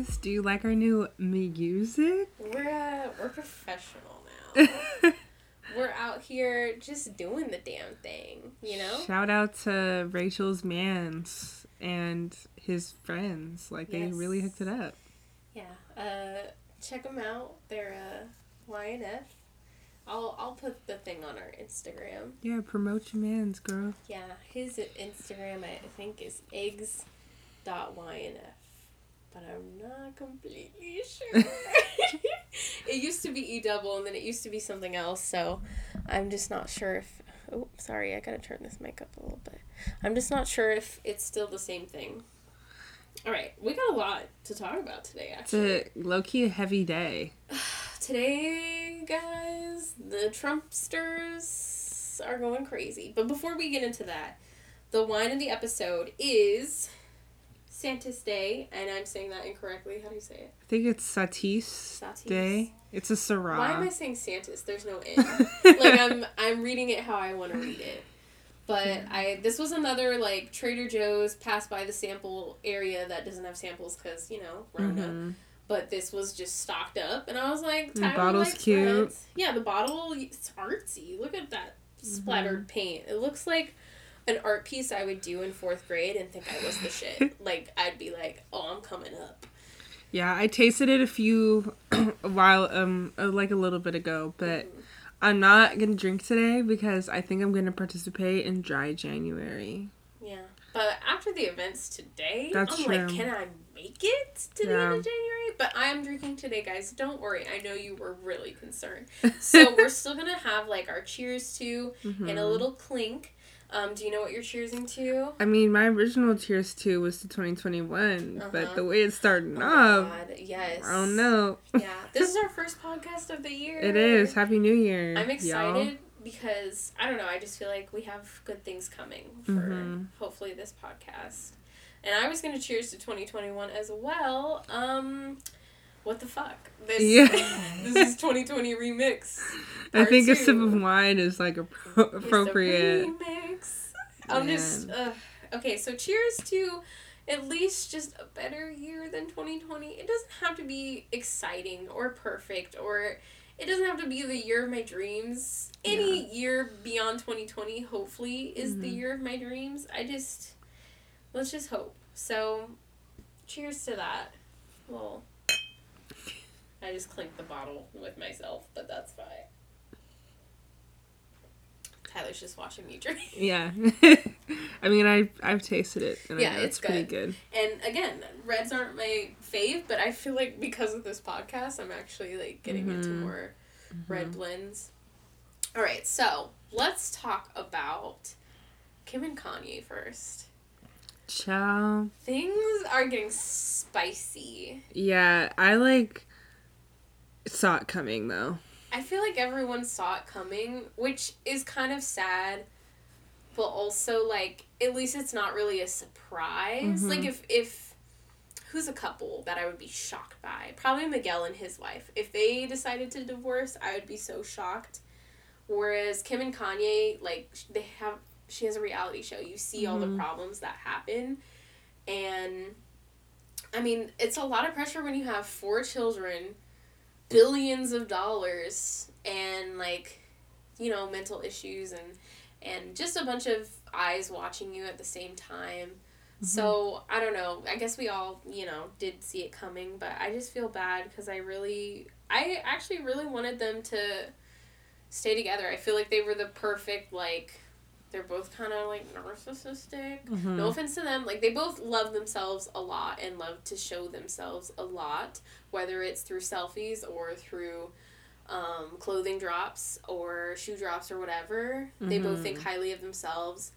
guys. Do you like our new music? We're uh, we're professional now. we're out here just doing the damn thing, you know? Shout out to Rachel's mans and his friends. Like they really hooked it up. Yeah. Uh check them out. They're uh YNF. I'll I'll put the thing on our Instagram. Yeah, promote your mans, girl. Yeah, his Instagram I think is eggs.ynf. But I'm not completely sure. it used to be E double and then it used to be something else, so I'm just not sure if oh sorry, I gotta turn this mic up a little bit. I'm just not sure if it's still the same thing. Alright, we got a lot to talk about today It's actually. a low key heavy day. Today, guys, the Trumpsters are going crazy. But before we get into that, the wine of the episode is Santa's Day, and I'm saying that incorrectly. How do you say it? I think it's Satis Satis. Day. It's a Syrah. Why am I saying Santa's? There's no N. like I'm I'm reading it how I want to read it. But I this was another like Trader Joe's pass by the sample area that doesn't have samples because you know Rona. Mhm. But this was just stocked up, and I was like, The bottle's cute. Yeah, the bottle it's artsy. Look at that splattered paint. It looks like an art piece I would do in fourth grade and think I was the shit. like I'd be like, oh, I'm coming up. Yeah, I tasted it a few a while um uh, like a little bit ago, but I'm not gonna drink today because I think I'm gonna participate in dry January. Yeah. But after the events today, That's I'm true. like, can I make it to the end of January? But I'm drinking today, guys. Don't worry. I know you were really concerned. So we're still gonna have like our cheers to and a little clink. Um, do you know what you're cheersing to? I mean, my original Tears 2 was to 2021, but Uh-huh. the way it's starting Oh off, God, yes. I don't know. Yeah, this is our first podcast of the year. It is. Happy New Year. I'm y'all. excited because I don't know. I just feel like we have good things coming for Mhm. hopefully this podcast. And I was gonna cheers to 2021 as well. Um, what the fuck? This Yeah. this is 2020 remix. I think a sip of wine is like the appropriate. remix. I'm just uh, okay. So cheers to at least just a better year than 2020. It doesn't have to be exciting or perfect or it doesn't have to be the year of my dreams. Any year beyond 2020 hopefully is the Mhm. year of my dreams. I just let's just hope. So cheers to that. Well I just clinked the bottle with myself, but that's fine. Tyler's just watching me drink. Yeah. I mean, I I've tasted it and Yeah, it's it's pretty good. And again, reds aren't my fave, but I feel like because of this podcast, I'm actually like getting into Mhm. more red blends. All right, so let's talk about Kim and Kanye first. Ciao. Things are getting spicy. Yeah, I like saw it coming though. I feel like everyone saw it coming, which is kind of sad, but also like at least it's not really a surprise. Mhm. Like if if who's a couple that I would be shocked by? Probably Miguel and his wife. If they decided to divorce, I would be so shocked. Whereas Kim and Kanye, like they have, she has a reality show. You see all the Mhm. problems that happen, and I mean, it's a lot of pressure when you have four children, billions of dollars, and like, you know, mental issues and and just a bunch of eyes watching you at the same time. Mm-hmm. So I don't know. I guess we all, you know, did see it coming, but I just feel bad because I really, I actually really wanted them to stay together. I feel like they were the perfect like. They're both kind of like narcissistic. Mhm. No offense to them. Like they both love themselves a lot and love to show themselves a lot, whether it's through selfies or through um, clothing drops or shoe drops or whatever. They both think highly of themselves.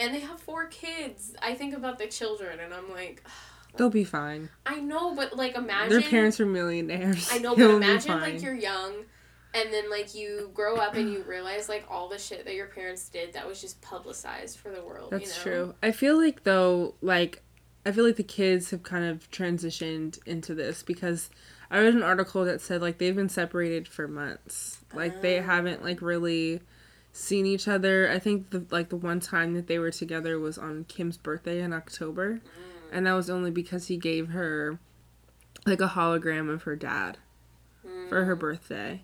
And they have four kids. I think about the children and I'm like, They'll be fine. I know, but like imagine Their parents are millionaires. I know, but They'll imagine like you're young and then like you grow up and you realize like all the shit that your parents did that was just publicized for the world. That's you know? true. I feel like though, like I feel like the kids have kind of transitioned into this because I read an article that said like they've been separated for months. Like they Oh. haven't like really seen each other. I think the like the one time that they were together was on Kim's birthday in October. Mm. And that was only because he gave her like a hologram of her dad for her birthday.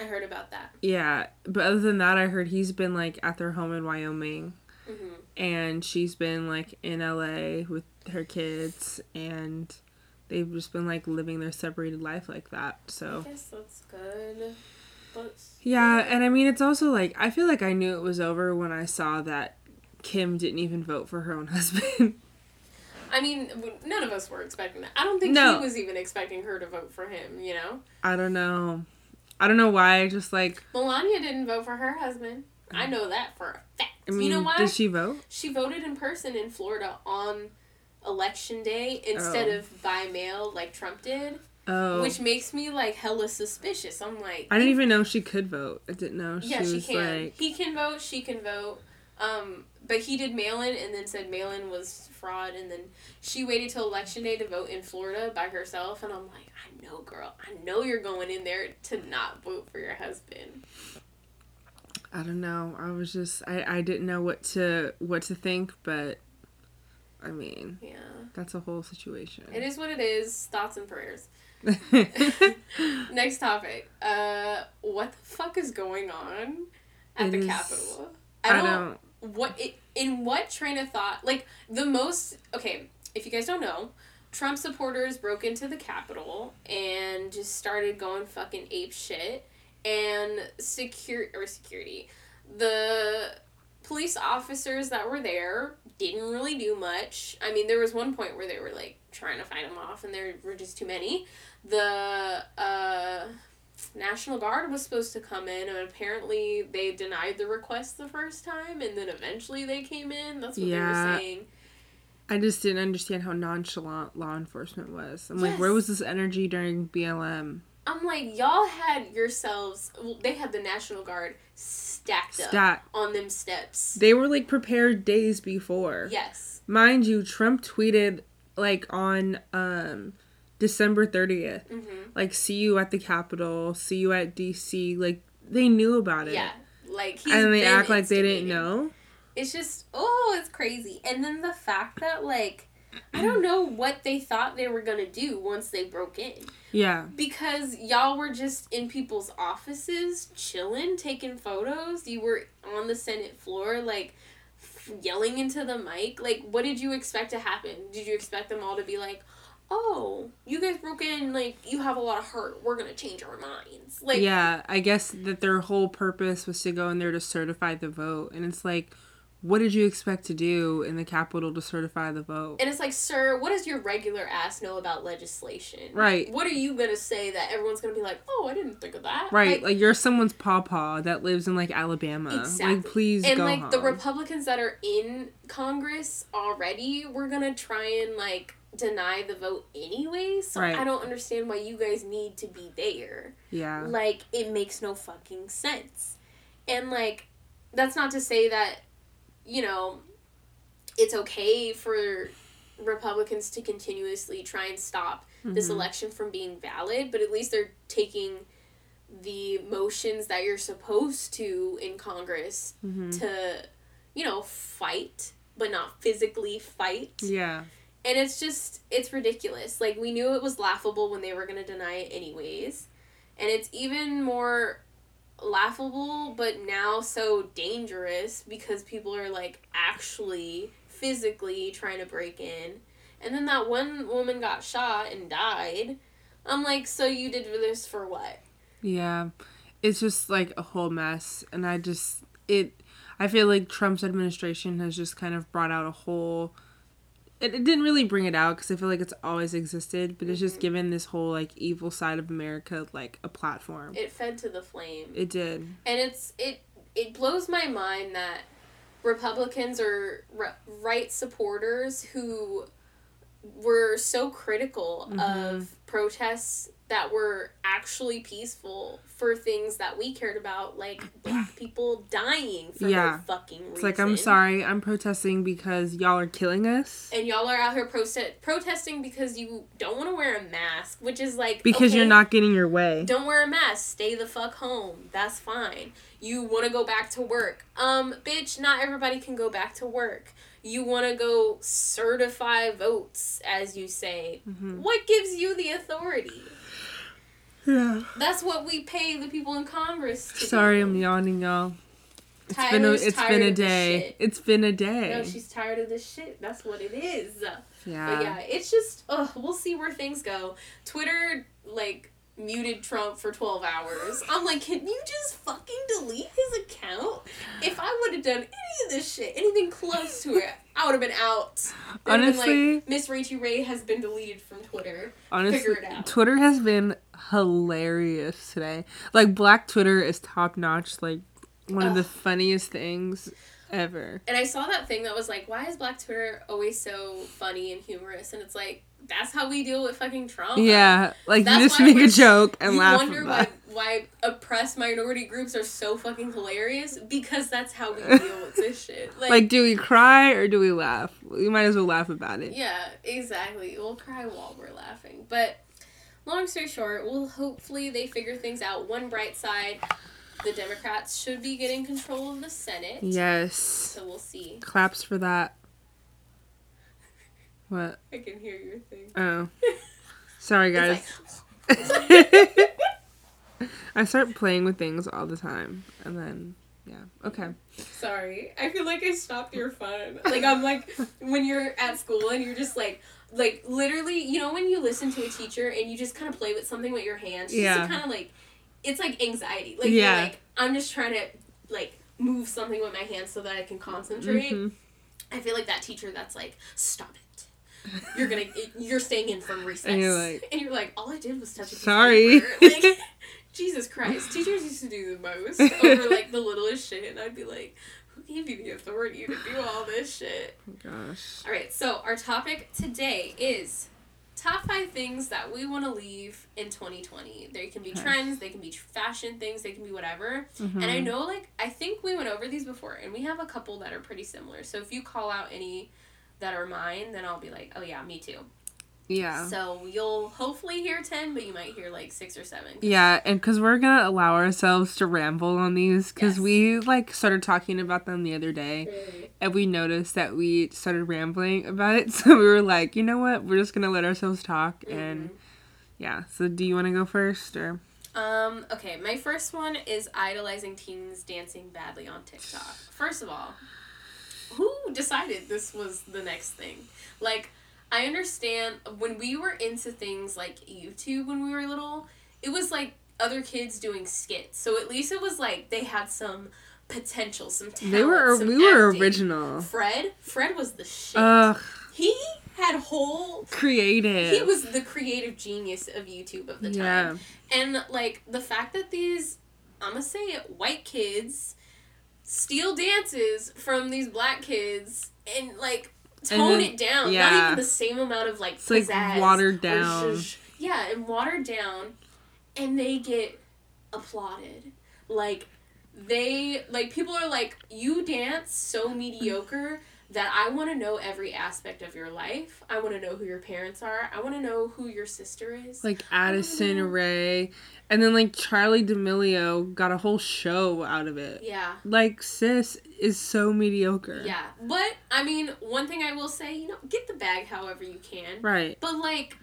I heard about that. Yeah, but other than that, I heard he's been like at their home in Wyoming, hmm and she's been like in LA with her kids, and they've just been like living their separated life like that. So I guess that's good. But yeah, and I mean, it's also like I feel like I knew it was over when I saw that Kim didn't even vote for her own husband. I mean, none of us were expecting that. I don't think No. he was even expecting her to vote for him. You know, I don't know. I don't know why. I just like. Melania didn't vote for her husband. I know that for a fact. I mean, you know why? did she vote? She voted in person in Florida on election day instead Oh. of by mail like Trump did, Oh, which makes me like hella suspicious. I'm like, I didn't even know she could vote. I didn't know she yeah, she was can. like. He can vote. She can vote. Um, but he did mail in and then said mail in was fraud, and then she waited till election day to vote in Florida by herself. And I'm like, I know, girl. I know you're going in there to not vote for your husband. I don't know. I was just I, I didn't know what to what to think, but I mean, Yeah, that's a whole situation. it is what it is. Thoughts and prayers. Next topic. Uh, what the fuck is going on at It the is- Capitol? I don't what it, in what train of thought like the most okay if you guys don't know trump supporters broke into the capitol and just started going fucking ape shit and secure or security. The police officers that were there didn't really do much. I mean there was one point where they were like trying to fight them off and there were just too many. The uh National Guard was supposed to come in, and apparently they denied the request the first time, and then eventually they came in. That's what they were saying. I just didn't understand how nonchalant law enforcement was. I'm like, where was this energy during BLM? I'm like, y'all had yourselves. Well, they had the National Guard stacked up Stat. on them steps. They were like prepared days before. Yes. Mind you, Trump tweeted like on um December 30th, Mm-hmm. like see you at the Capitol, see you at DC. Like they knew about it. Yeah. Like he's and they act like they didn't know. It's just oh, it's crazy. And then the fact that like I don't know what they thought they were gonna do once they broke in. Yeah. Because y'all were just in people's offices, chilling, taking photos. You were on the Senate floor, like f- yelling into the mic. Like, what did you expect to happen? Did you expect them all to be like, "Oh, you guys broke in. Like, you have a lot of heart. We're gonna change our minds." Like, yeah, I guess that their whole purpose was to go in there to certify the vote. And it's like, what did you expect to do in the Capitol to certify the vote? And it's like, sir, what does your regular ass know about legislation? Right. What are you gonna say that everyone's gonna be like, "Oh, I didn't think of that." Right, Like, like, you're someone's pawpaw that lives in like Alabama. Exactly. Like, please and go like home. the Republicans that are in Congress already, we're gonna try and like deny the vote anyway. So Right. I don't understand why you guys need to be there. yeah, Like it makes no fucking sense. And like that's not to say that you know it's okay for Republicans to continuously try and stop this Mhm. election from being valid, but at least they're taking the motions that you're supposed to in Congress Mhm. to, you know, fight, but not physically fight. yeah, And it's just, it's ridiculous. Like, we knew it was laughable when they were going to deny it anyways. And it's even more laughable, but now so dangerous because people are, like, actually physically trying to break in. And then that one woman got shot and died. I'm like, so you did this for what? yeah. It's just like a whole mess, and I just it. I feel like Trump's administration has just kind of brought out a whole. It, it didn't really bring it out because I feel like it's always existed, but it's just Mhm. given this whole like evil side of America like a platform. It fed to the flame. It did. and it's it it blows my mind that Republicans or right supporters who were so critical Mhm. of protests that were actually peaceful for things that we cared about, like black people dying for Yeah. no fucking reason. It's like I'm sorry, I'm protesting because y'all are killing us. And y'all are out here prote- protesting because you don't want to wear a mask, which is like Because you're not getting your way. Don't wear a mask. Stay the fuck home. That's fine. You want to go back to work. Um, bitch, not everybody can go back to work. You want to go certify votes, as you say. Mhm. What gives you the authority? Yeah. That's what we pay the people in Congress to Sorry. I'm yawning, y'all. It's been a, it's been a day. It's been a day. No, she's tired of this shit. That's what it is. yeah. But yeah, it's just ugh, we'll see where things go. Twitter like muted Trump for 12 hours. I'm like, can you just fucking delete his account? If I would have done any of this shit, anything close to it, I would have been out. Been Honestly- like, Miss Rachel Ray has been deleted from Twitter. Honestly, figure it out. Twitter has been hilarious today. Like Black Twitter is top notch. Like one of the funniest things ever. And I saw that thing that was like, why is Black Twitter always so funny and humorous? And it's like, that's how we deal with fucking Trump. Yeah, like That's you just make a joke and you laugh. wonder why why oppressed minority groups are so fucking hilarious because that's how we deal with this shit. Like, Like, do we cry or do we laugh? We might as well laugh about it. yeah, exactly. We'll cry while we're laughing. But long story short, well, hopefully they figure things out. One bright side, the Democrats should be getting control of the Senate. Yes. So we'll see. Claps for that. What? I can hear your thing. Oh. Sorry, guys. I start playing with things all the time, and then yeah, okay. Sorry. I feel like I stopped your fun. Like I'm like when you're at school and you're just like like literally, you know when you listen to a teacher and you just kind of play with something with your hands Yeah. kind of like it's like anxiety. Like Yeah. like I'm just trying to like move something with my hands so that I can concentrate. Mhm. I feel like that teacher that's like stop it. You're gonna you're staying in from recess. And you're like- and you're like all I did was touch a Sorry. Like Jesus Christ, teachers used to do the most over like the littlest shit, and I'd be like, who gave you the authority to do all this shit? Gosh. All right, so our topic today is top five things that we want to leave in 2020. They can be Okay. trends, they can be fashion things, they can be whatever. Mhm. And I know, like, I think we went over these before, and we have a couple that are pretty similar. So if you call out any that are mine, then I'll be like, oh yeah, me too. Yeah. So you'll hopefully hear 10, but you might hear like six or seven. Yeah, and because we're gonna allow ourselves to ramble on these, because Yes. we like started talking about them the other day, and we noticed that we started rambling about it, so we were like, you know what, we're just gonna let ourselves talk, and yeah. So, do you want to go first, or Um, okay, my first one is idolizing teens dancing badly on TikTok. First of all, who decided this was the next thing? Like, I understand when we were into things like YouTube when we were little, it was like other kids doing skits. So at least it was like they had some potential, some talent. they were we were acting. original. Fred, Fred was the shit. Ugh, he had whole creative. he was the creative genius of YouTube of the time. yeah, And like the fact that these, I'm gonna say it, white kids steal dances from these black kids and like tone then- it down. Not even the same amount of like It's, like, watered down. Yeah, and watered down, and they get applauded. Like they like people are like you dance so mediocre that I want to know every aspect of your life. I want to know who your parents are. I want to know who your sister is. like Addison. Rae, and then like Charli D'Amelio got a whole show out of it. yeah. Like sis is so mediocre. Yeah, but I mean, one thing I will say, you know, get the bag however you can. Right. But like,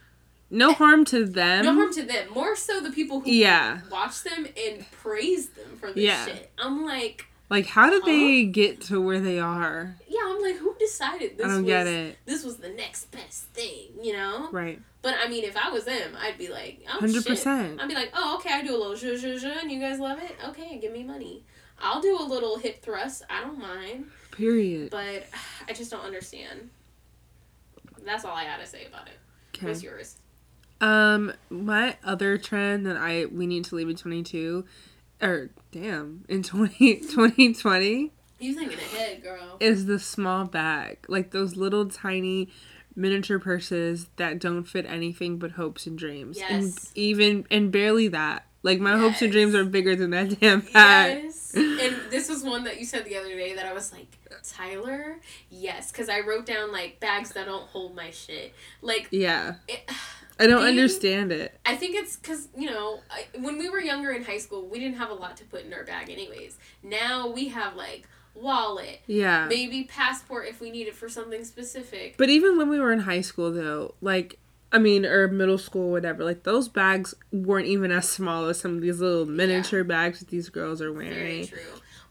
No eh, harm to them. no harm to them. More so the people who Yeah. watch them and praise them for this Yeah. shit. I'm like, Like how did they get to where they are? yeah, I'm like, who decided this I don't was get it. this was the next best thing, you know? Right. But I mean, if I was them, I'd be like, oh Hundred shit. percent. I'd be like, oh okay, I do a little zh zh zh, and you guys love it. Okay, give me money. I'll do a little hip thrust. I don't mind. Period. But I just don't understand. That's all I gotta say about it. Okay. What's yours? Um, my other trend that I we need to leave in twenty two, or damn, in 20, 2020 You thinking ahead, girl? is the small bag, like those little tiny miniature purses that don't fit anything but hopes and dreams, and Yes. even and barely that. Like my hopes and dreams are bigger than that damn bag. Yes. and this was one that you said the other day that I was like, Tyler, yes, because I wrote down like bags that don't hold my shit. Like Yeah, it, I don't They- understand it. I think it's because, you know, I, when we were younger in high school, we didn't have a lot to put in our bag, anyways. Now we have, like, wallet, Yeah. maybe passport if we need it for something specific. But even when we were in high school, though, like, I mean, or middle school, whatever, like, those bags weren't even as small as some of these little miniature bags that these girls are Very wearing. true.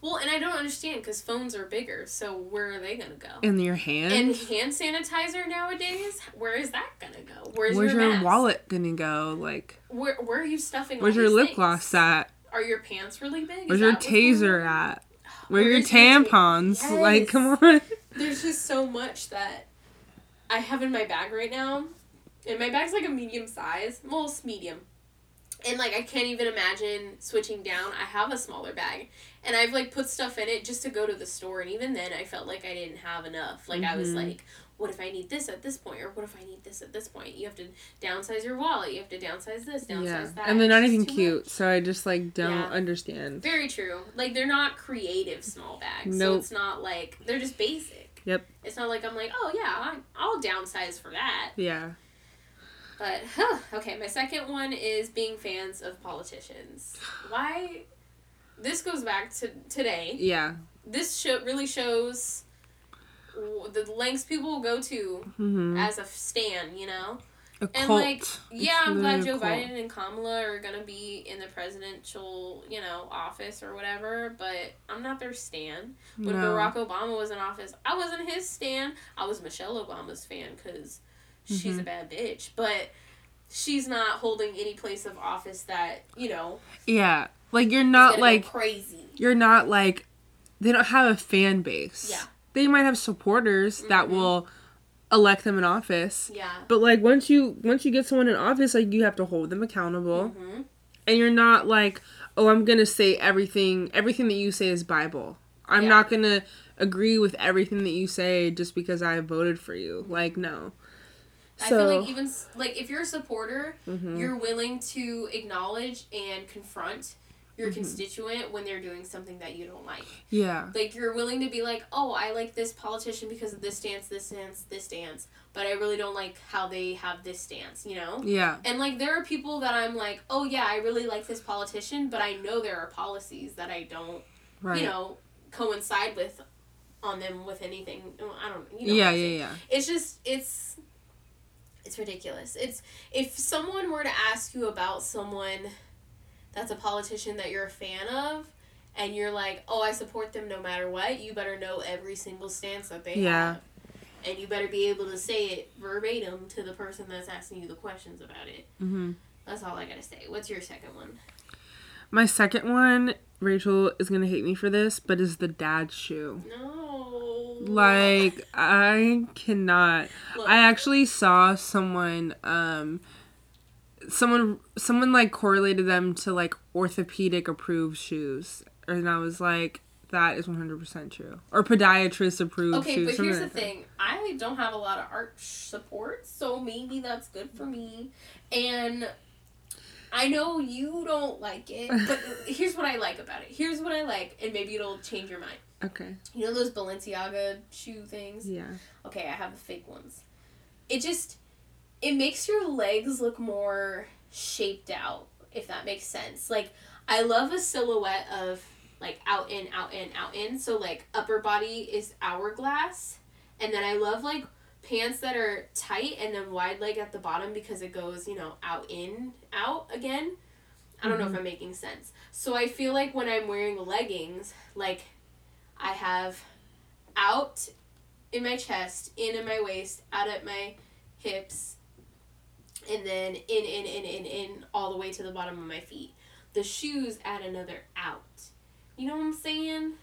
Well, and I don't understand because phones are bigger, so where are they going to go? In your hand? And hand sanitizer nowadays, where is that gonna go? Where's, Where's your, your wallet gonna go? Like, Where where are you stuffing? where's your lip things? gloss at? Are your pants really big? Where's your that what's going taser at? Where are your Where's your ta- tampons? Like, come on. There's just so much that I have in my bag right now, and my bag's like a medium size, well, medium. And like I can't even imagine switching down. I have a smaller bag, and I've like put stuff in it just to go to the store, and even then I felt like I didn't have enough. Like I was Mhm. like, what if I need this at this point, or what if I need this at this point? You have to downsize your wallet. You have to downsize this, downsize Yeah. that. And they're not even cute, much. so I just, like, don't Yeah. understand. Very true. Like they're not creative small bags, so it's not like they're just basic. Yep. It's not like I'm like, oh yeah, I'll downsize for that. Yeah. But huh, okay, my second one is being fans of politicians. Why? This goes back to today. Yeah. This show really shows the lengths people will go to Mm-hmm. as a stan. You know. A And cult. like, yeah, It's I'm glad Joe. Biden and Kamala are gonna be in the presidential, you know, office or whatever. But I'm not their stan. When No. Barack Obama was in office, I wasn't his stan. I was Michelle Obama's fan because she's Mm-hmm. a bad bitch. But she's not holding any place of office that you know. Yeah. Like, you're not, like, crazy. you're not, like, they don't have a fan base. Yeah. They might have supporters that Mhm. will elect them in office. Yeah. But like once you once you get someone in office, like you have to hold them accountable, hmm and you're not like, oh, I'm gonna say everything. Everything that you say is Bible. I'm Yeah. not gonna agree with everything that you say just because I voted for you. Like no. I So feel like even like if you're a supporter, mhm. you're willing to acknowledge and confront your Mhm. constituent when they're doing something that you don't like. yeah, Like you're willing to be like, "Oh, I like this politician because of this stance, this stance, this stance, but I really don't like how they have this stance," you know? yeah, And like there are people that I'm like, "Oh yeah, I really like this politician, but I know there are policies that I don't, right. you know, coincide with on them with anything. I don't, you know. yeah, yeah, yeah. It's just it's it's ridiculous. It's if someone were to ask you about someone that's a politician that you're a fan of and you're like, "Oh, I support them no matter what." You better know every single stance that they Yeah. have. And you better be able to say it verbatim to the person that's asking you the questions about it. hmm That's all I got to say. What's your second one? My second one, Rachel is gonna hate me for this, but is the dad shoe. No. Like I cannot. Look, I actually saw someone um someone someone like correlated them to like orthopedic approved shoes and I was like that is 100% true or podiatrist approved Okay, shoes Okay, but here's the that. thing. I don't have a lot of art support, so maybe that's good for me. And I know you don't like it, but here's what I like about it. Here's what I like, and maybe it'll change your mind. Okay You know those Balenciaga shoe things? yeah Okay, I have the fake ones. It just it makes your legs look more shaped out, if that makes sense. Like I love a silhouette of like out in, out in, out in. So like upper body is hourglass. And then I love like pants that are tight and then wide leg at the bottom because it goes, you know, out in, out again. I don't know if mm-hmm. I'm making sense. So I feel like when I'm wearing leggings, like I have out in my chest, in in my waist, out at my hips, and then in, in, in, in, in, all the way to the bottom of my feet. The shoes add another out. You know what I'm saying?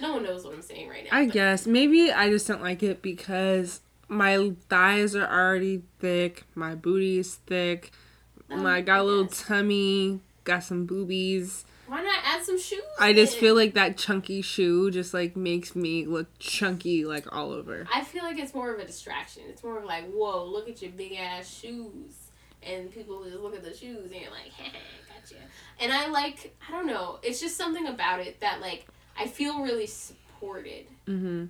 No one knows what I'm saying right now. I but- guess maybe I just don't like it because my thighs are already thick my booty is thick Oh, my got a little tummy got some boobies Why not add some shoes? I just feel like that chunky shoe just like makes me look chunky like all over. I feel like it's more of a distraction. It's more of like, whoa, look at your big ass shoes. And people just look at the shoes and you're like, hey, gotcha. And I like, I don't know, it's just something about it that like, I feel really supported. hmm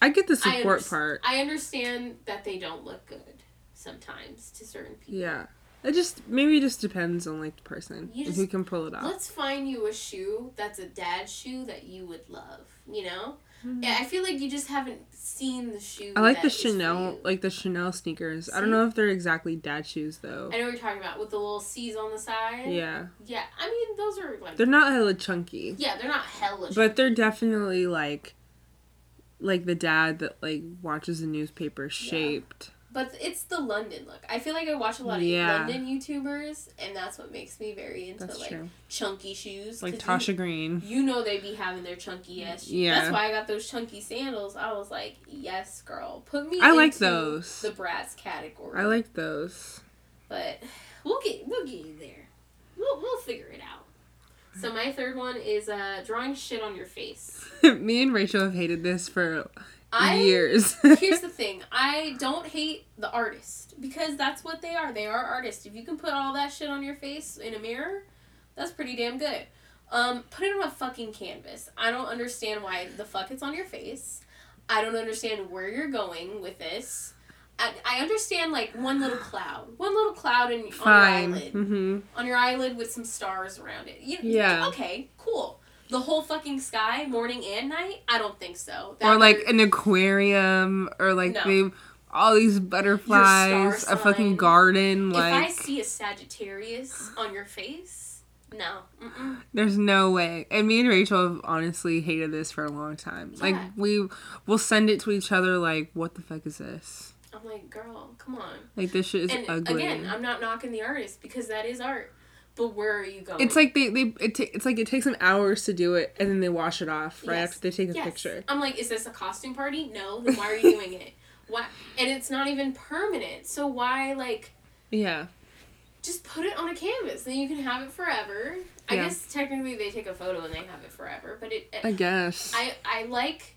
I get the I support part. I understand that they don't look good sometimes to certain people. Yeah. It just maybe it just depends on like the person You if just- you can pull it off. Let's find you a shoe that's a dad shoe that you would love. You know, hmm. Yeah, I feel like you just haven't seen the shoe. I like the Chanel, like the Chanel sneakers. I don't know if they're exactly dad shoes though. I know what you're talking about with the little C's on the side. Yeah, Yeah, I mean those are like. they're not hella chunky, yeah, they're not hella. but they're definitely like, like the dad that like watches the newspaper shaped. But it's the London look. I feel like I watch a lot of Yeah. London YouTubers, and that's what makes me very into That's like true. chunky shoes. Like Tasha Green. You, you know they be having their chunky ass shoes. Yeah. That's why I got those chunky sandals. I was like, yes, girl, put me. I like those. The brats category. I like those. but we'll get we'll get you there. We'll we'll figure it out. So my third one is uh, drawing shit on your face. Me and Rachel have hated this for I years. here's the thing i don't hate the artist because that's what they are they are artists if you can put all that shit on your face in a mirror that's pretty damn good um put it on a fucking canvas i don't understand why the fuck it's on your face i don't understand where you're going with this I, I understand like one little cloud, one little cloud in, on your Fine. eyelid, hmm on your eyelid with some stars around it. You, Yeah. Okay, cool. The whole fucking sky, morning and night. I don't think so. Or That like would- an aquarium, or like No. they all these butterflies, a fucking garden. If I see a Sagittarius on your face, no. Mm-mm. there's no way. And me and Rachel have honestly hated this for a long time. Like we will send it to each other. Like what the fuck is this? I'm like, girl, come on. Like this shit is and ugly. again, I'm not knocking the artist because that is art. But where are you going? it's like they they it ta- it's like it takes them hours to do it and then they wash it off right Yes. after they take a Yes. picture. I'm like, is this a costume party? No. Then why are you doing it? Why? And it's not even permanent. So why like Yeah. just put it on a canvas? Then you can have it forever. I Yeah. guess technically they take a photo and they have it forever. But it, I guess. I I like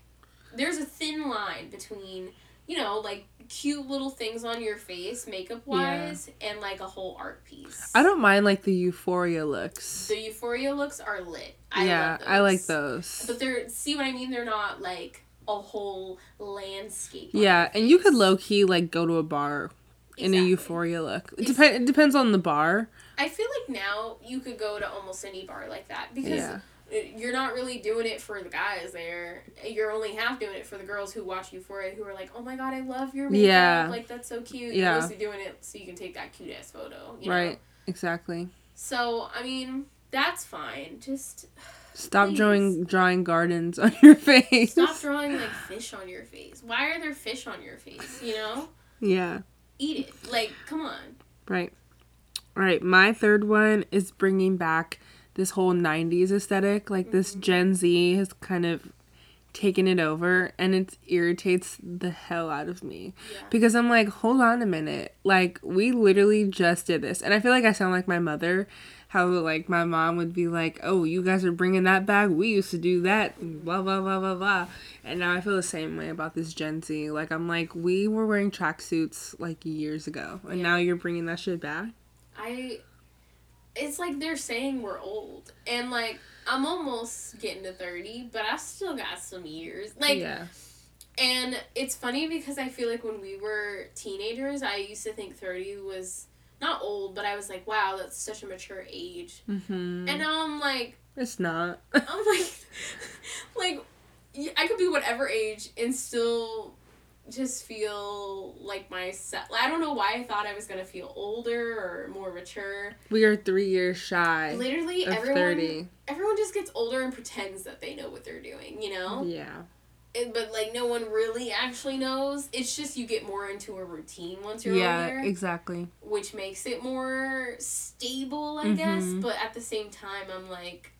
there's a thin line between you know like cute little things on your face makeup wise and like a whole art piece. I don't mind like the euphoria looks. The euphoria looks are lit. I yeah. I like those. But they're see what I mean. They're not like a whole landscape. Yeah, and you could low key like go to a bar in a euphoria look. It, dep- it depends on the bar. I feel like now you could go to almost any bar like that because Yeah. You're not really doing it for the guys there. You're only half doing it for the girls who watch Euphoria who are like, "Oh my god, I love your makeup. Yeah. Like that's so cute." Yeah. You're mostly doing it so you can take that cute ass photo. You know? Right. Exactly. So I mean, that's fine. Just Stop Please. drawing drawing gardens on your face. stop drawing like fish on your face. Why are there fish on your face? You know, Yeah. eat it. Like, come on. Right. All right. My third one is bringing back this whole 90s aesthetic. Like this mm-hmm. Gen Z has kind of taken it over and it irritates the hell out of me. Yeah. Because I'm like, hold on a minute. Like, we literally just did this. And I feel like I sound like my mother. How, like, my mom would be like, oh, you guys are bringing that back. We used to do that. Blah, blah, blah, blah, blah. And now I feel the same way about this Gen Z. Like, I'm like, we were wearing tracksuits, like, years ago. And Yeah. now you're bringing that shit back? I it's like they're saying we're old. And like I'm almost getting to 30, but I still got some years. Like yeah. and it's funny because I feel like when we were teenagers, I used to think 30 was not old, but I was like, wow, that's such a mature age. Mm-hmm. And now I'm like it's not. I'm like like i could be whatever age and still just feel like myself. I don't know why I thought I was to feel older or more mature. we are three years shy Literally of everyone 30. everyone just gets older and pretends that they know what they're doing, you know? Yeah. And, but like no one really actually knows. It's just you get more into a routine once you're Yeah, older, exactly. which makes it more stable, I guess. Mhm. But at the same time, I'm like,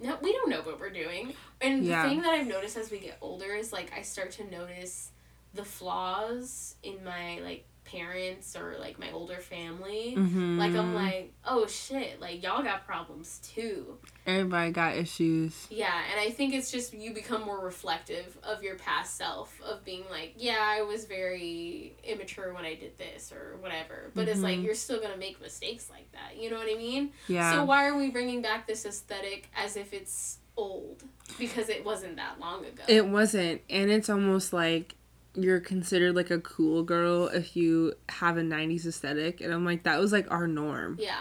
no, we don't know what we're doing. And Yeah. the thing that I've noticed as we get older is like I start to notice the flaws in my like parents or like my older family. Mm-hmm. Like I'm like, oh shit, like y'all got problems too. Everybody got issues. Yeah, and I think it's just you become more reflective of your past self of being like, yeah, I was very immature when I did this or whatever. But it's like Mhm. you're still going to make mistakes like that. You know what I mean? Yeah. So why are we bringing back this aesthetic as if it's old? Because it wasn't that long ago. it wasn't, and it's almost like you're considered like a cool girl if you have a 90s aesthetic and i'm like that was like our norm Yeah.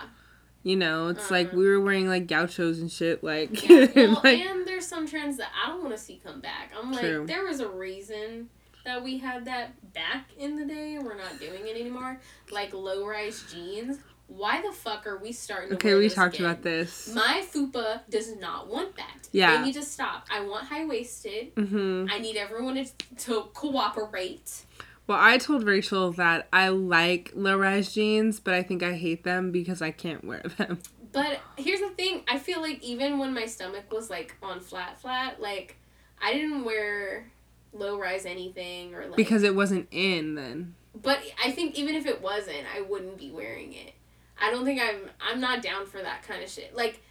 you know it's like Uh-huh. we were wearing like gauchos and shit like, Yeah. Well, like and there's some trends that I don't want to see come back. I'm like, True. there was a reason that we had that back in the day, and we're not doing it anymore. Like low rise jeans. Why the fuck are we starting? Okay we talked again? about this My fupa does not want that. Yeah. They need to stop. I want high waisted. hmm I need everyone to, to cooperate. well i told rachel that i like low-rise jeans but i think i hate them because i can't wear them But here's the thing, I feel like even when my stomach was like on flat flat, like I didn't wear low rise anything or like because it wasn't in then But I think even if it wasn't, I wouldn't be wearing it. I don't think I'm I'm not down for that kind of shit. Like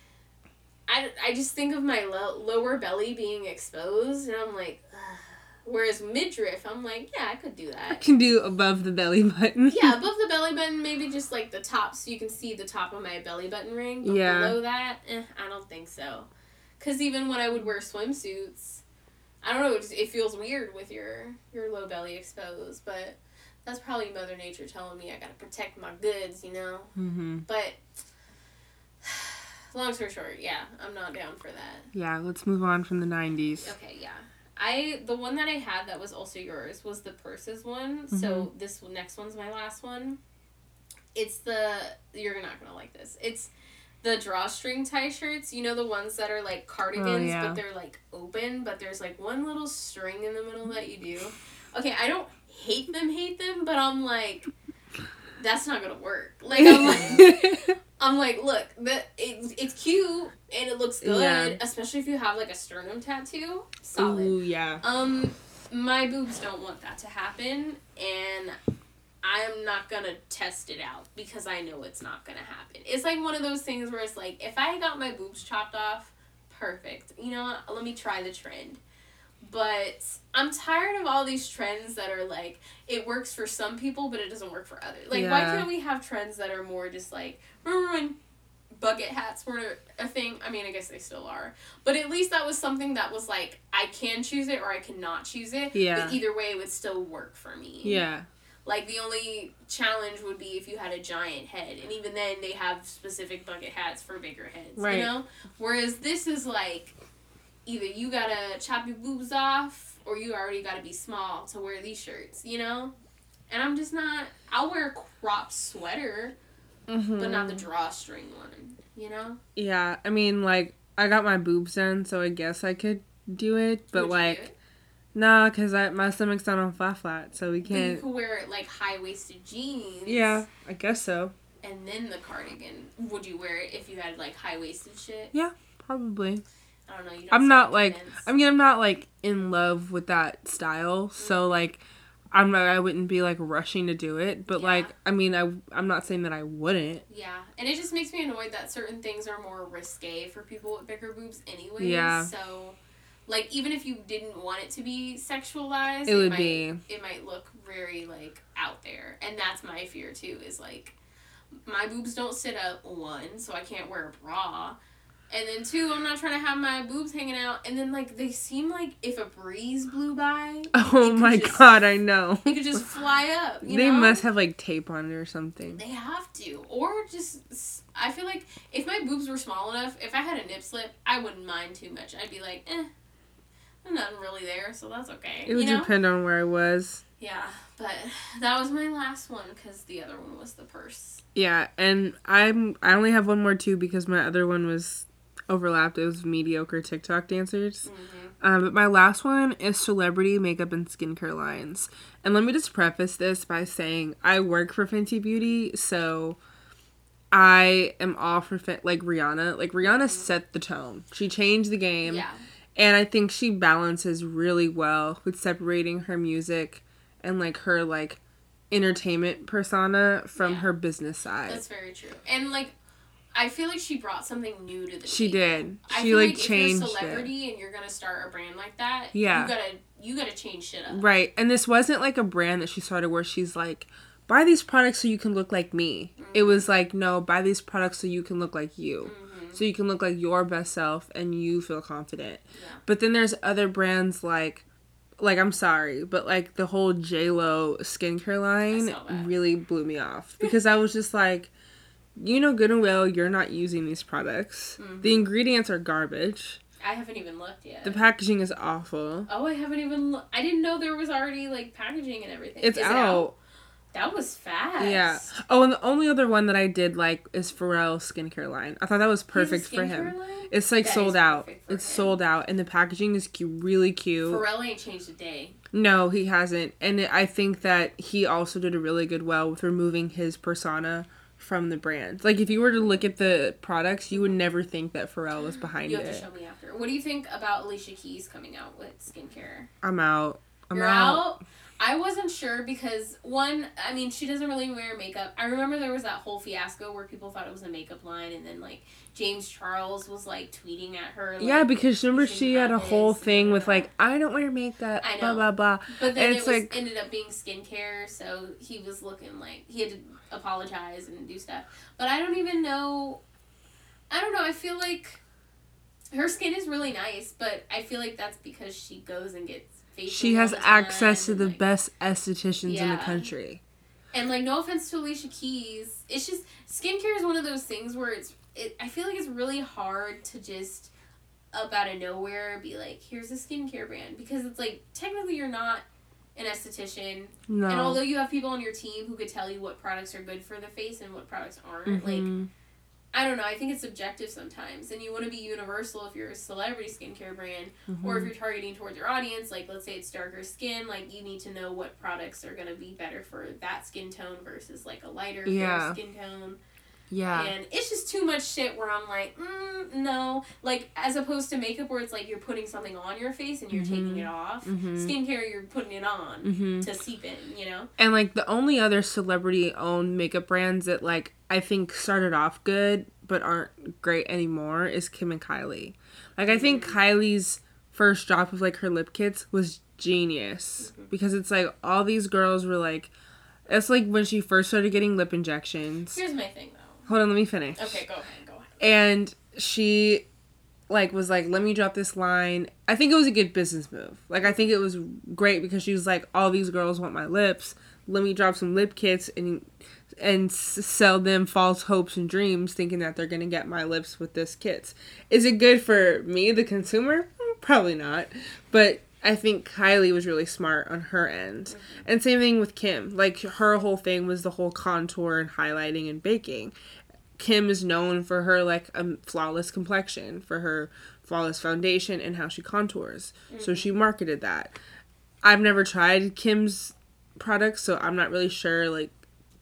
I, I just think of my lo- lower belly being exposed and I'm like ugh. whereas midriff I'm like, yeah, I could do that. i can do above the belly button yeah, above the belly button, maybe just like the top, so you can see the top of my belly button ring. But Yeah. below that, eh, I don't think so. Because even when I would wear swimsuits, I don't know, it, just, it feels weird with your your low belly exposed. But that's probably Mother Nature telling me I gotta protect my goods, you know. hmm But long story short, yeah, I'm not down for that. yeah let's move on from the 90s Okay, yeah. I the one that I had that was also yours was the purses one. So this next one's my last one. It's the you're not gonna like this. It's the drawstring tie shirts. You know the ones that are like cardigans, yeah. but they're like open, but there's like one little string in the middle that you do. Okay, I don't hate them, hate them, but I'm like, that's not gonna work. Like I'm like. I'm like, look, that it, it's cute and it looks good, Yeah. especially if you have like a sternum tattoo. Solid. Ooh, yeah Um, my boobs don't want that to happen, and I'm not gonna test it out because I know it's not gonna happen. It's like one of those things where it's like, if I got my boobs chopped off, perfect. You know what? Let me try the trend. But I'm tired of all these trends that are like it works for some people, but it doesn't work for others. Like, why can't we have trends that are more just like remember when bucket hats were a thing? I mean, I guess they still are, but at least that was something that was like I can choose it or I cannot choose it. Yeah. But either way, it would still work for me. yeah Like the only challenge would be if you had a giant head, and even then they have specific bucket hats for bigger heads. Right. You know. Whereas this is like, either you gotta chop your boobs off, or you already gotta be small to wear these shirts. You know. And I'm just not. I'll wear a crop sweater, Mhm. but not the drawstring one. You know. Yeah, I mean, like, I got my boobs done, so I guess I could do it, but Would like, it? nah, cause I my stomach's not on flat flat, so we But you can't. could wear like high waisted jeans. Yeah, I guess so. And then the cardigan. Would you wear it if you had like high waisted shit? Yeah, probably. I don't know. You I'm not like. I mean, I'm not like in love with that style, so mm-hmm. like, I'm not. I wouldn't be like rushing to do it, but Yeah. like, I mean, I I'm not saying that I wouldn't. Yeah, and it just makes me annoyed that certain things are more risque for people with bigger boobs anyway. Yeah. So, like, even if you didn't want it to be sexualized, It would might, be. It might look very like out there, and that's my fear too. Is like, my boobs don't sit up one, so I can't wear a bra. And then two, I'm not trying to have my boobs hanging out. And then like they seem like if a breeze blew by, Oh my just- god, I know. They could just fly up. You they know? must have like tape on it or something. They have to. Or just, I feel like if my boobs were small enough, if I had a nip slip, I wouldn't mind too much. I'd be like, eh, I'm not really there, so that's okay. It would you know? depend on where I was. Yeah, but that was my last one because the other one was the purse. Yeah, and I'm I only have one more too because my other one was overlapped. It was mediocre TikTok dancers. Mm-hmm. Um, but my last one is celebrity makeup and skincare lines. And let me just preface this by saying I work for Fenty Beauty, so I am all for Fen- like Rihanna. Like Rihanna set the tone. She changed the game. Yeah. And I think she balances really well with separating her music and like her like entertainment persona from Yeah. her business side. That's very true. And like, I feel like she brought something new to the She table. did. I She feel like like changed if you're a it. celebrity and you're gonna start a brand like that, Yeah. you gotta you gotta change shit up. Right. And this wasn't like a brand that she started where she's like, buy these products so you can look like me. It was like, no, buy these products so you can look like you. Mm-hmm. So you can look like your best self and you feel confident. Yeah. But then there's other brands like like I'm sorry, but like the whole J Lo skincare line really blew me off because I was just like, you know good and well you're not using these products. Mm-hmm. The ingredients are garbage. I haven't even looked yet. The packaging is awful. oh, I haven't even. Lo- I didn't know there was already like packaging and everything. It's Is it out. That was fast. Yeah. Oh, and the only other one that I did like is Pharrell's skincare line. I thought that was He has a perfect for him. line? It's like That sold out. It's him. sold out, and the packaging is cu- really cute. Pharrell ain't changed a day. No, he hasn't. And I think that he also did a really good well with removing his persona from the brand. Like if you were to look at the products, you would never think that Pharrell was behind it. You have to it. show me after. What do you think about Alicia Keys coming out with skincare? I'm out. I'm You're out. out. I wasn't sure because one, I mean, she doesn't really wear makeup. I remember there was that whole fiasco where people thought it was a makeup line, and then like James Charles was like tweeting at her. Like, Yeah, because remember she had a whole thing with like I don't wear makeup, I know. blah blah. blah. But then and it it's was like- ended up being skincare, so he was looking like he had to apologize and do stuff. But I don't even know. I don't know. I feel like her skin is really nice, but I feel like that's because she goes and gets. She has all the time access to the like- best estheticians in the country. And like, no offense to Alicia Keys, it's just skincare is one of those things where it's. It, I feel like it's really hard to just up out of nowhere be like, here's a skincare brand because it's like technically you're not an esthetician, No. and although you have people on your team who could tell you what products are good for the face and what products aren't, like Mhm. I don't know, I think it's subjective sometimes, and you want to be universal if you're a celebrity skincare brand, or if Mhm. you're targeting towards your audience. Like, let's say it's darker skin, like you need to know what products are gonna be better for that skin tone versus like a lighter Yeah. skin tone. Yeah. And it's just too much shit where I'm like, mm, no. Like as opposed to makeup where it's like you're putting something on your face and you're taking Mhm. it off. Mhm. Skincare, you're putting it on Mhm. to seep in. You know. And like the only other celebrity owned makeup brands that like I think started off good but aren't great anymore is Kim and Kylie. Like I think Kylie's first drop of like her lip kits was genius because it's like all these girls were like it's like when she first started getting lip injections. Here's my thing though. Hold on, let me finish. Okay, go ahead. Go ahead. and she like was like let me drop this line i think it was a good business move like i think it was great because she was like all these girls want my lips let me drop some lip kits and and sell them false hopes and dreams thinking that they're gonna get my lips with this kits is it good for me the consumer Mm, probably not but i think kylie was really smart on her end and same thing with kim like her whole thing was the whole contour and highlighting and baking Kim is known for her like um, flawless complexion, for her flawless foundation and how she contours. So she marketed that. I've never tried Kim's products, so I'm not really sure like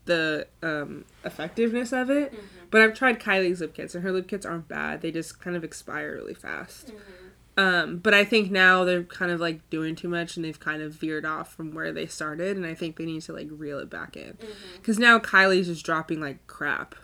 the um, effectiveness of it. But I've tried Kylie's lip kits, and her lip kits aren't bad. They just kind of expire really fast. Um, but I think now they're kind of like doing too much, and they've kind of veered off from where they started, and I think they need to like reel it back in. Because now Kylie's just dropping like crap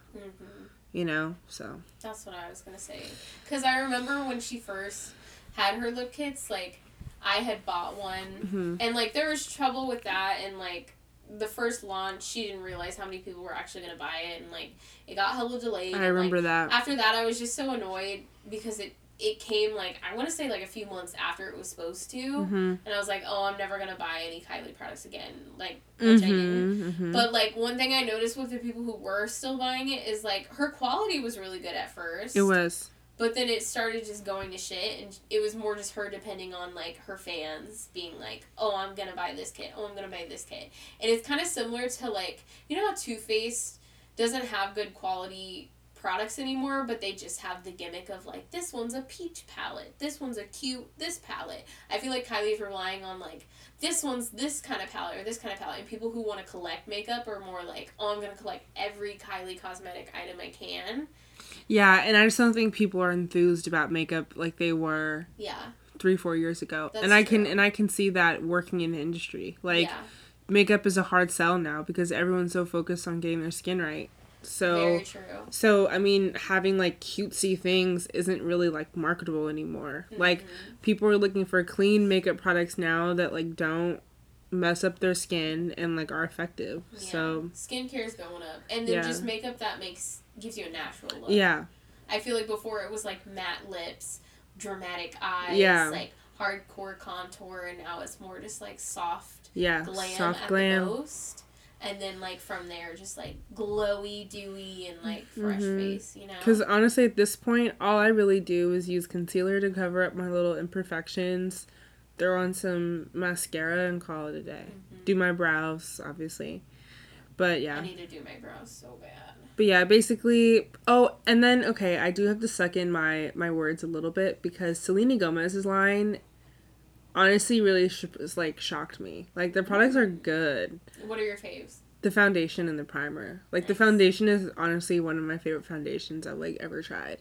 you know so That's what I was gonna say. Cause I remember when she first had her lip kits, like I had bought one, Mhm. and like there was trouble with that, and like the first launch, she didn't realize how many people were actually gonna buy it, and like it got hella delayed. i and, like, remember that After that, I was just so annoyed because it it came like I want to say like a few months after it was supposed to, mm-hmm. and I was like, oh, I'm never gonna buy any Kylie products again, like which I didn't. Mm-hmm. Mm-hmm. But like one thing I noticed with the people who were still buying it is like her quality was really good at first. it was But then it started just going to shit and it was more just her depending on like her fans being like, "Oh, I'm going to buy this kit. Oh, I'm going to buy this kit." And it's kind of similar to like, you know how Too Faced doesn't have good quality products anymore, but they just have the gimmick of like this one's a peach palette, this one's a cute this palette. I feel like Kylie's relying on like this one's this kind of palette or this kind of palette, and people who want to collect makeup are more like, oh, I'm gonna collect every Kylie cosmetic item I can. yeah and i just don't think people are enthused about makeup like they were Yeah, three four years ago. That's and i can and i can see that working in the industry. Like yeah, makeup is a hard sell now because everyone's so focused on getting their skin right so very true. so i mean having like cutesy things isn't really like marketable anymore like Mm-hmm. people are looking for clean makeup products now that like don't mess up their skin and like are effective Yeah. so skincare is going up, and then Yeah. just makeup that makes gives you a natural look. yeah I feel like before it was like matte lips, dramatic eyes, Yeah. like hardcore contour, and now it's more just like soft Yeah, glam soft at glam. the most. And then like from there, just like glowy, dewy, and like fresh Mhm. face. You know. Because honestly, at this point, all I really do is use concealer to cover up my little imperfections, throw on some mascara, and call it a day. Mhm. Do my brows, obviously. But yeah. I need to do my brows so bad. But yeah, basically. Oh, and then okay, I do have to suck in my my words a little bit because Selena Gomez's line, honestly, really sh- like shocked me. Like their products are good. What are your faves? The foundation and the primer. Like the foundation is honestly one of my favorite foundations I've like ever tried.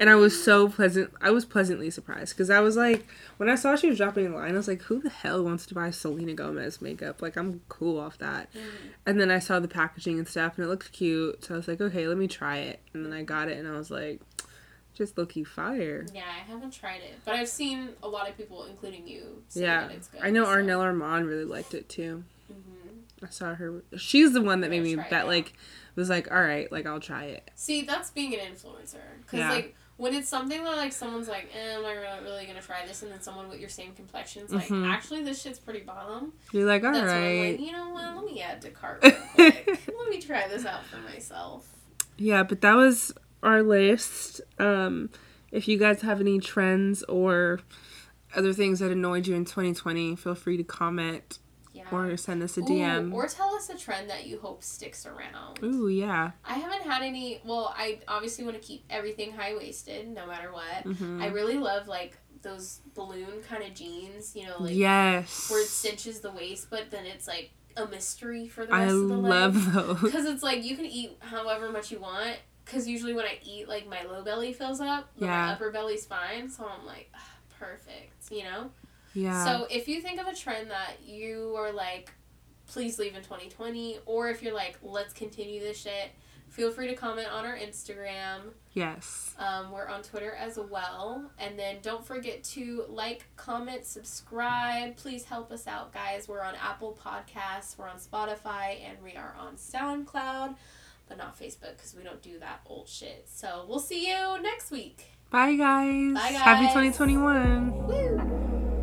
And I was so pleasant. I was pleasantly surprised because I was like, when I saw she was dropping a line, I was like, who the hell wants to buy Selena Gomez makeup? Like, I'm cool off that. Mhm. And then I saw the packaging and stuff, and it looked cute. So I was like, okay, let me try it. And then I got it, and I was like, just looky fire. Yeah, I haven't tried it, but I've seen a lot of people, including you, say Yeah, that it's good. I know so- Arnell Armon really liked it too. Mhm. I saw her. She's the one that made me bet like was like, all right, like I'll try it. See, that's being an influencer. Because, Yeah. like, when it's something that, like, someone's like, eh, I'm not really, gonna try this, and then someone with your same complection's like, Mhm. actually, this shit's pretty bomb. You're like, all That's right. like, you know what, let me add to cart real quick. let me try this out for myself. Yeah, but that was our list. Um, if you guys have any trends or other things that annoyed you in 2020, feel free to comment Yeah. or send us a Ooh, DM. or tell us a trend that you hope sticks around. Ooh, yeah. I haven't had any. Well, I obviously want to keep everything high waisted, no matter what. hmm I really love like those balloon kind of jeans, you know, like yes. where it cinches the waist, but then it's like a mystery for the I rest of the leg. love those. Because it's like you can eat however much you want. Because usually when I eat, like my low belly fills up, but Yeah. my upper belly's fine. So I'm like, ah, perfect, you know. Yeah. So if you think of a trend that you are like, please leave in 2020, or if you're like, let's continue this shit, feel free to comment on our Instagram. yes. Um, we're on Twitter as well. And then don't forget to like, comment, subscribe. Please help us out, guys. We're on Apple Podcasts, we're on Spotify, and we are on SoundCloud, but not Facebook because we don't do that old shit. So we'll see you next week. Bye guys. Bye, guys. Happy 2021. Woo!